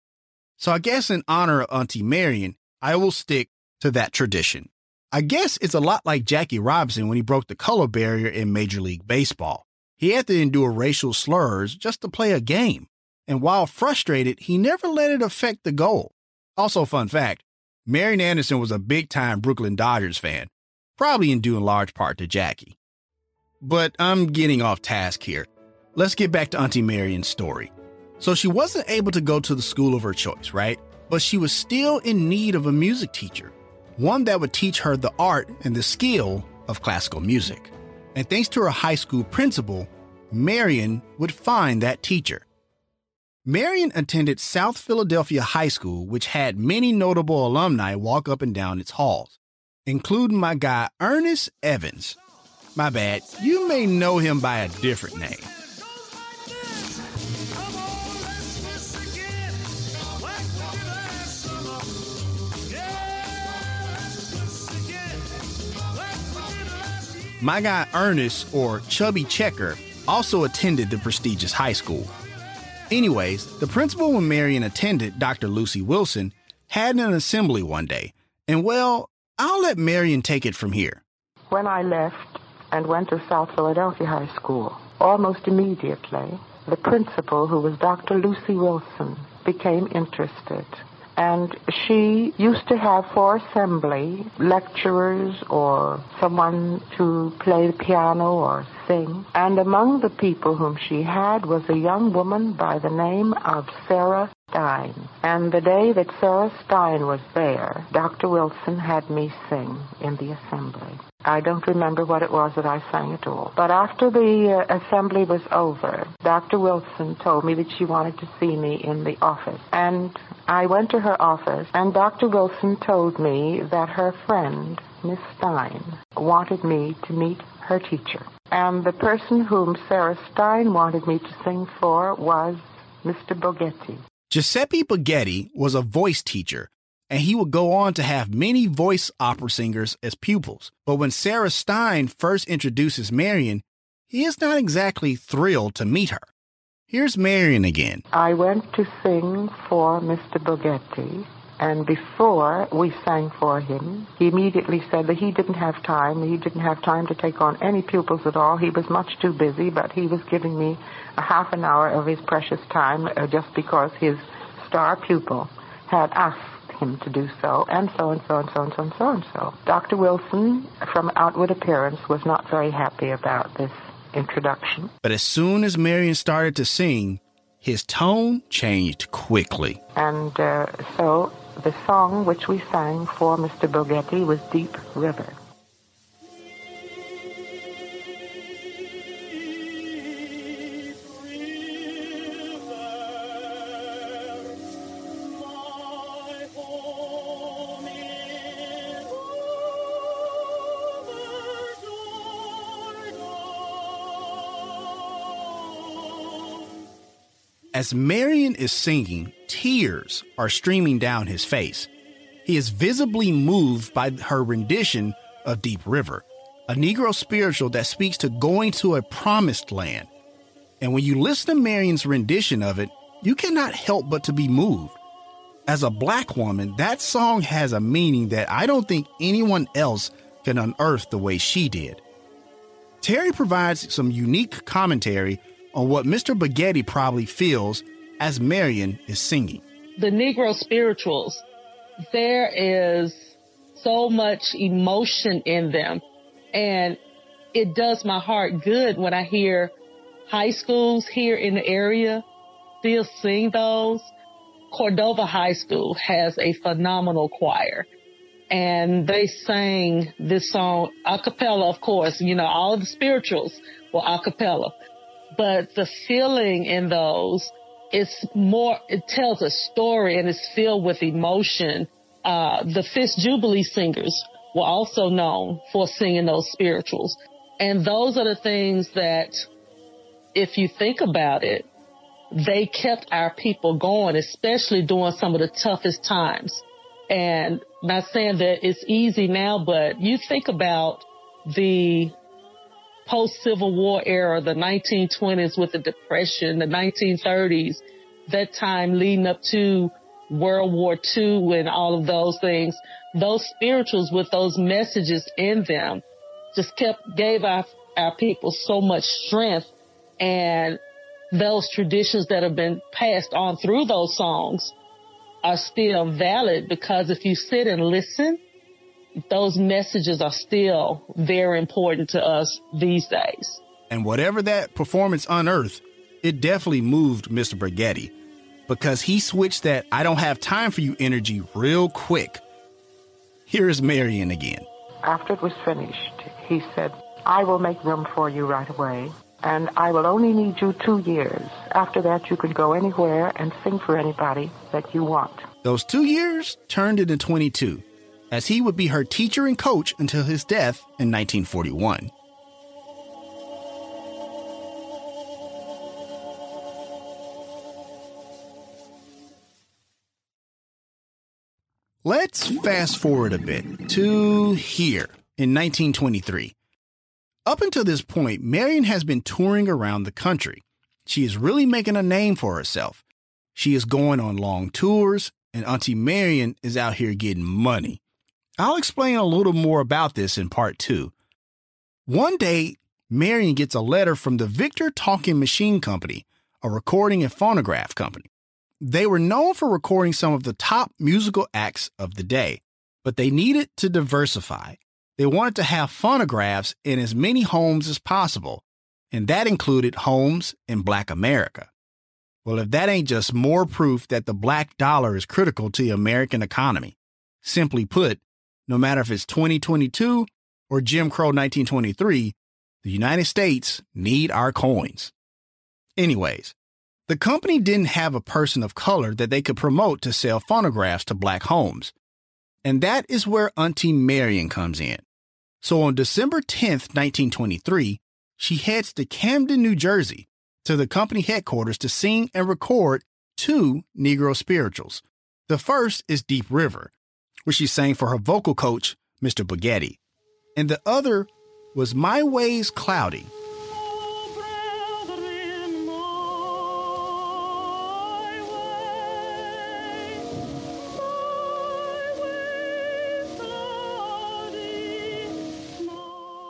So I guess in honor of Auntie Marian, I will stick to that tradition. I guess it's a lot like Jackie Robinson when he broke the color barrier in Major League Baseball. He had to endure racial slurs just to play a game. And while frustrated, he never let it affect the goal. Also, fun fact Marian Anderson was a big time Brooklyn Dodgers fan, probably in due in large part to Jackie. But I'm getting off task here. Let's get back to Auntie Marian's story. So she wasn't able to go to the school of her choice, right? But she was still in need of a music teacher, one that would teach her the art and the skill of classical music. And thanks to her high school principal, Marian would find that teacher. Marian attended South Philadelphia High School, which had many notable alumni walk up and down its halls. including my guy Ernest Evans. My bad, you may know him by a different name. My guy Ernest, or Chubby Checker, also attended the prestigious high school. Anyways, the principal when Marian attended, Dr. Lucy Wilson, had an assembly one day, and well, I'll let Marian take it from here. When I left and went to South Philadelphia High School, almost immediately, the principal, who was Dr. Lucy Wilson, became interested and she used to have for assembly lecturers or someone to play the piano or sing. And among the people whom she had was a young woman by the name of Sarah Stein. And the day that Sarah Stein was there, Dr. Wilson had me sing in the assembly. I don't remember what it was that I sang at all. But after the uh, assembly was over, Dr. Wilson told me that she wanted to see me in the office. And I went to her office, and Dr. Wilson told me that her friend, Miss Stein, wanted me to meet her teacher. And the person whom Sarah Stein wanted me to sing for was Mr. Boghetti. Giuseppe Boghetti was a voice teacher and he would go on to have many voice opera singers as pupils. But when Sarah Stein first introduces Marian, he is not exactly thrilled to meet her. Here's Marian again. I went to sing for Mr. Boghetti, and before we sang for him, he immediately said that he didn't have time. He didn't have time to take on any pupils at all. He was much too busy, but he was giving me a half an hour of his precious time uh, just because his star pupil had asked him to do so, and so and so and so and so and so and so. Dr. Wilson, from outward appearance, was not very happy about this introduction. But as soon as Marian started to sing, his tone changed quickly. And uh, so the song which we sang for Mr. Bogetti was Deep River. As Marian is singing, tears are streaming down his face. He is visibly moved by her rendition of Deep River, a Negro spiritual that speaks to going to a promised land. And when you listen to Marian's rendition of it, you cannot help but to be moved. As a black woman, that song has a meaning that I don't think anyone else can unearth the way she did. Terry provides some unique commentary on what Mr. Boghetti probably feels as Marian is singing. The Negro spirituals, there is so much emotion in them. And it does my heart good when I hear high schools here in the area still sing those. Cordova High School has a phenomenal choir and they sang this song a cappella, of course, you know, all the spirituals were a cappella but the feeling in those is more, it tells a story and it's filled with emotion. Uh, the Fisk Jubilee singers were also known for singing those spirituals. And those are the things that, if you think about it, they kept our people going, especially during some of the toughest times. And not saying that it's easy now, but you think about the post Civil War era, the 1920s with the Depression, the 1930s, that time leading up to World War II and all of those things, those spirituals with those messages in them just kept, gave our, our people so much strength and those traditions that have been passed on through those songs are still valid because if you sit and listen, those messages are still very important to us these days. And whatever that performance unearthed, it definitely moved Mr. Boghetti because he switched that I don't have time for you energy real quick. Here is Marian again. After it was finished, he said, I will make room for you right away, and I will only need you two years. After that, you can go anywhere and sing for anybody that you want. Those two years turned into 22 as he would be her teacher and coach until his death in 1941. Let's fast forward a bit to here in 1923. Up until this point, Marian has been touring around the country. She is really making a name for herself. She is going on long tours, and Auntie Marian is out here getting money. I'll explain a little more about this in part two. One day, Marian gets a letter from the Victor Talking Machine Company, a recording and phonograph company. They were known for recording some of the top musical acts of the day, but they needed to diversify. They wanted to have phonographs in as many homes as possible, and that included homes in Black America. Well, if that ain't just more proof that the black dollar is critical to the American economy. Simply put, no matter if it's 2022 or Jim Crow 1923, the United States need our coins. Anyways, the company didn't have a person of color that they could promote to sell phonographs to black homes. And that is where Auntie Marian comes in. So on December 10th, 1923, she heads to Camden, New Jersey, to the company headquarters to sing and record two Negro spirituals. The first is Deep River, which she sang for her vocal coach, Mr. Bugatti. And the other was My Way's Cloudy,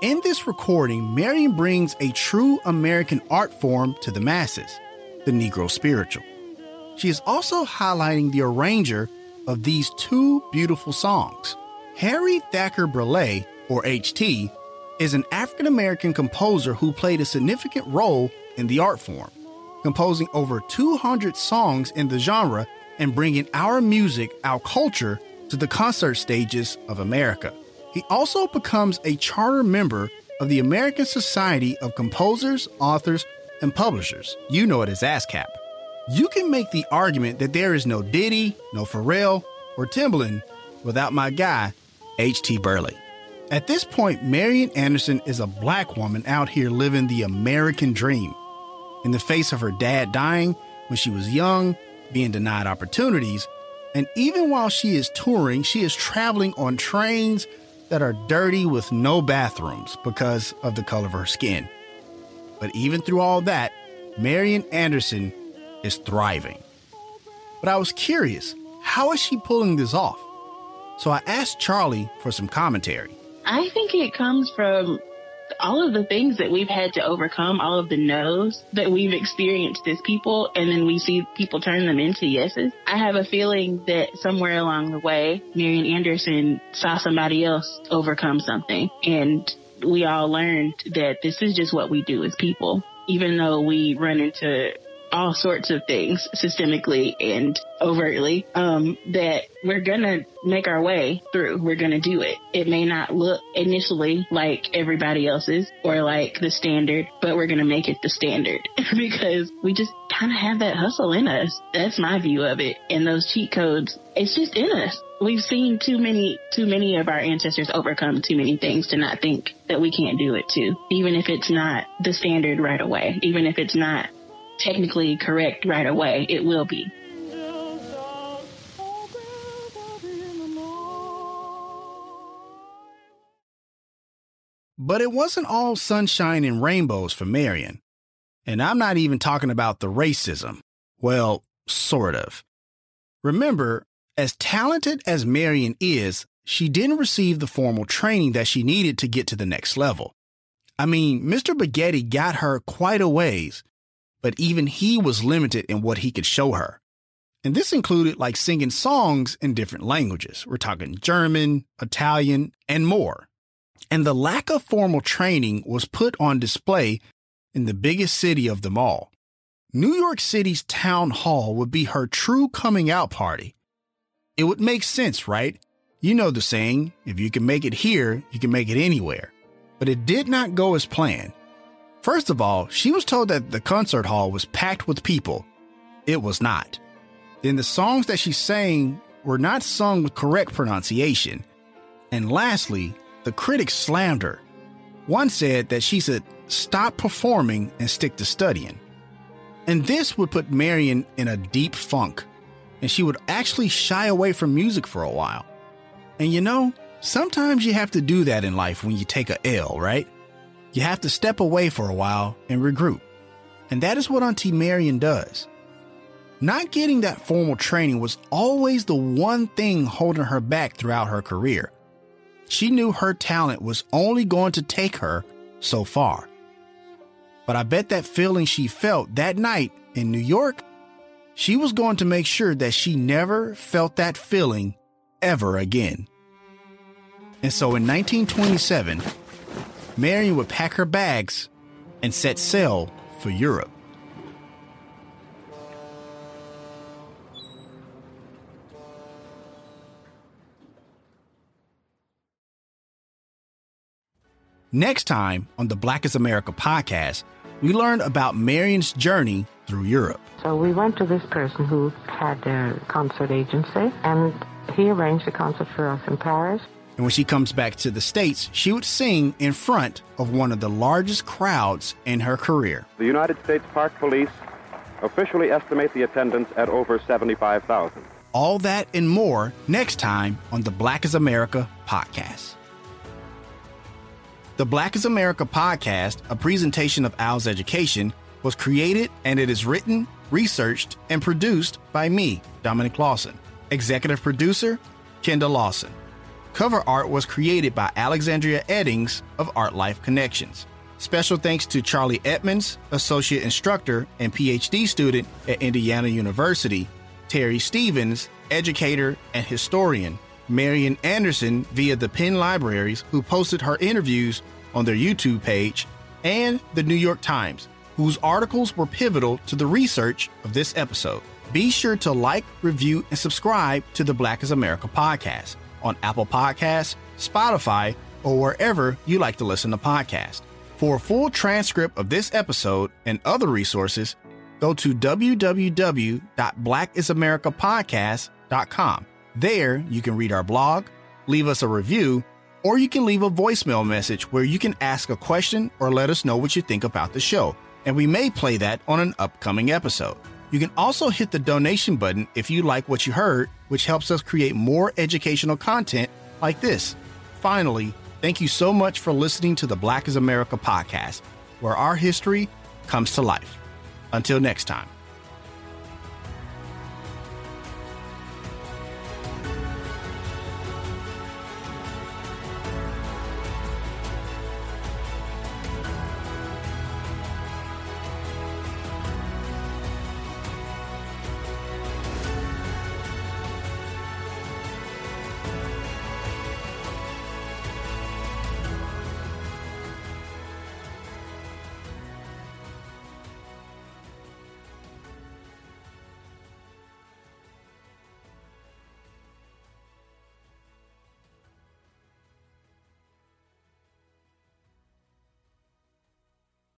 In this recording, Marian brings a true American art form to the masses, the Negro spiritual. She is also highlighting the arranger of these two beautiful songs. Harry Thacker Burleigh, or HT, is an African American composer who played a significant role in the art form, composing over 200 songs in the genre and bringing our music, our culture, to the concert stages of America. He also becomes a charter member of the American Society of Composers, Authors, and Publishers. You know it as ASCAP. You can make the argument that there is no Diddy, no Pharrell, or Timbaland without my guy, H.T. Burleigh. At this point, Marian Anderson is a black woman out here living the American dream. In the face of her dad dying when she was young, being denied opportunities, and even while she is touring, she is traveling on trains that are dirty with no bathrooms because of the color of her skin. But even through all that, Marian Anderson is thriving. But I was curious, how is she pulling this off? So I asked Charlie for some commentary. I think it comes from all of the things that we've had to overcome, all of the no's that we've experienced as people, and then we see people turn them into yeses. I have a feeling that somewhere along the way, Marian Anderson saw somebody else overcome something, and we all learned that this is just what we do as people. Even though we run into all sorts of things systemically and overtly um, that we're gonna make our way through. We're gonna do it. It may not look initially like everybody else's or like the standard, but we're gonna make it the standard because we just kind of have that hustle in us. That's my view of it. And those cheat codes, it's just in us. We've seen too many, too many of our ancestors overcome too many things to not think that we can't do it too. Even if it's not the standard right away, even if it's not technically correct right away, it will be. But it wasn't all sunshine and rainbows for Marian. And I'm not even talking about the racism. Well, sort of. Remember, as talented as Marian is, she didn't receive the formal training that she needed to get to the next level. I mean, Mr. Bugatti got her quite a ways, but even he was limited in what he could show her. And this included like singing songs in different languages. We're talking German, Italian, and more. And the lack of formal training was put on display in the biggest city of them all. New York City's town hall would be her true coming out party. It would make sense, right? You know the saying if you can make it here, you can make it anywhere. But it did not go as planned. First of all, she was told that the concert hall was packed with people. It was not. Then the songs that she sang were not sung with correct pronunciation, And lastly, the critics slammed her. One said that she should stop performing and stick to studying. And this would put Marian in a deep funk, and she would actually shy away from music for a while. And you know, sometimes you have to do that in life when you take a L, right? You have to step away for a while and regroup. And that is what Auntie Marian does. Not getting that formal training was always the one thing holding her back throughout her career. She knew her talent was only going to take her so far. But I bet that feeling she felt that night in New York, she was going to make sure that she never felt that feeling ever again. And so in 1927, Marian would pack her bags and set sail for Europe. Next time on the Black is America podcast, we learn about Marian's journey through Europe. So we went to this person who had their concert agency, and he arranged a concert for us in Paris. And when she comes back to the States, she would sing in front of one of the largest crowds in her career. The United States Park Police officially estimate the attendance at over 75,000. All that and more next time on the Black is America podcast. The Black is America podcast, a presentation of Al's Education, was created and it is written, researched, and produced by me, Dominic Lawson. Executive producer, Kendall Lawson. Cover art was created by Alexandria Eddings of Art Life Connections. Special thanks to Charlie Edmonds, Associate Instructor and PhD student at Indiana University, Terry Stevens, Educator and Historian, Marian Anderson via the Penn Libraries, who posted her interviews on their YouTube page, and the New York Times, whose articles were pivotal to the research of this episode. Be sure to like, review, and subscribe to the Black is America podcast on Apple Podcasts, Spotify, or wherever you like to listen to podcasts. For a full transcript of this episode and other resources, go to www.blackisamericapodcast.com. There, you can read our blog, leave us a review, or you can leave a voicemail message where you can ask a question or let us know what you think about the show, and we may play that on an upcoming episode. You can also hit the donation button if you like what you heard, which helps us create more educational content like this. Finally, thank you so much for listening to the Black is America podcast, where our history comes to life. Until next time.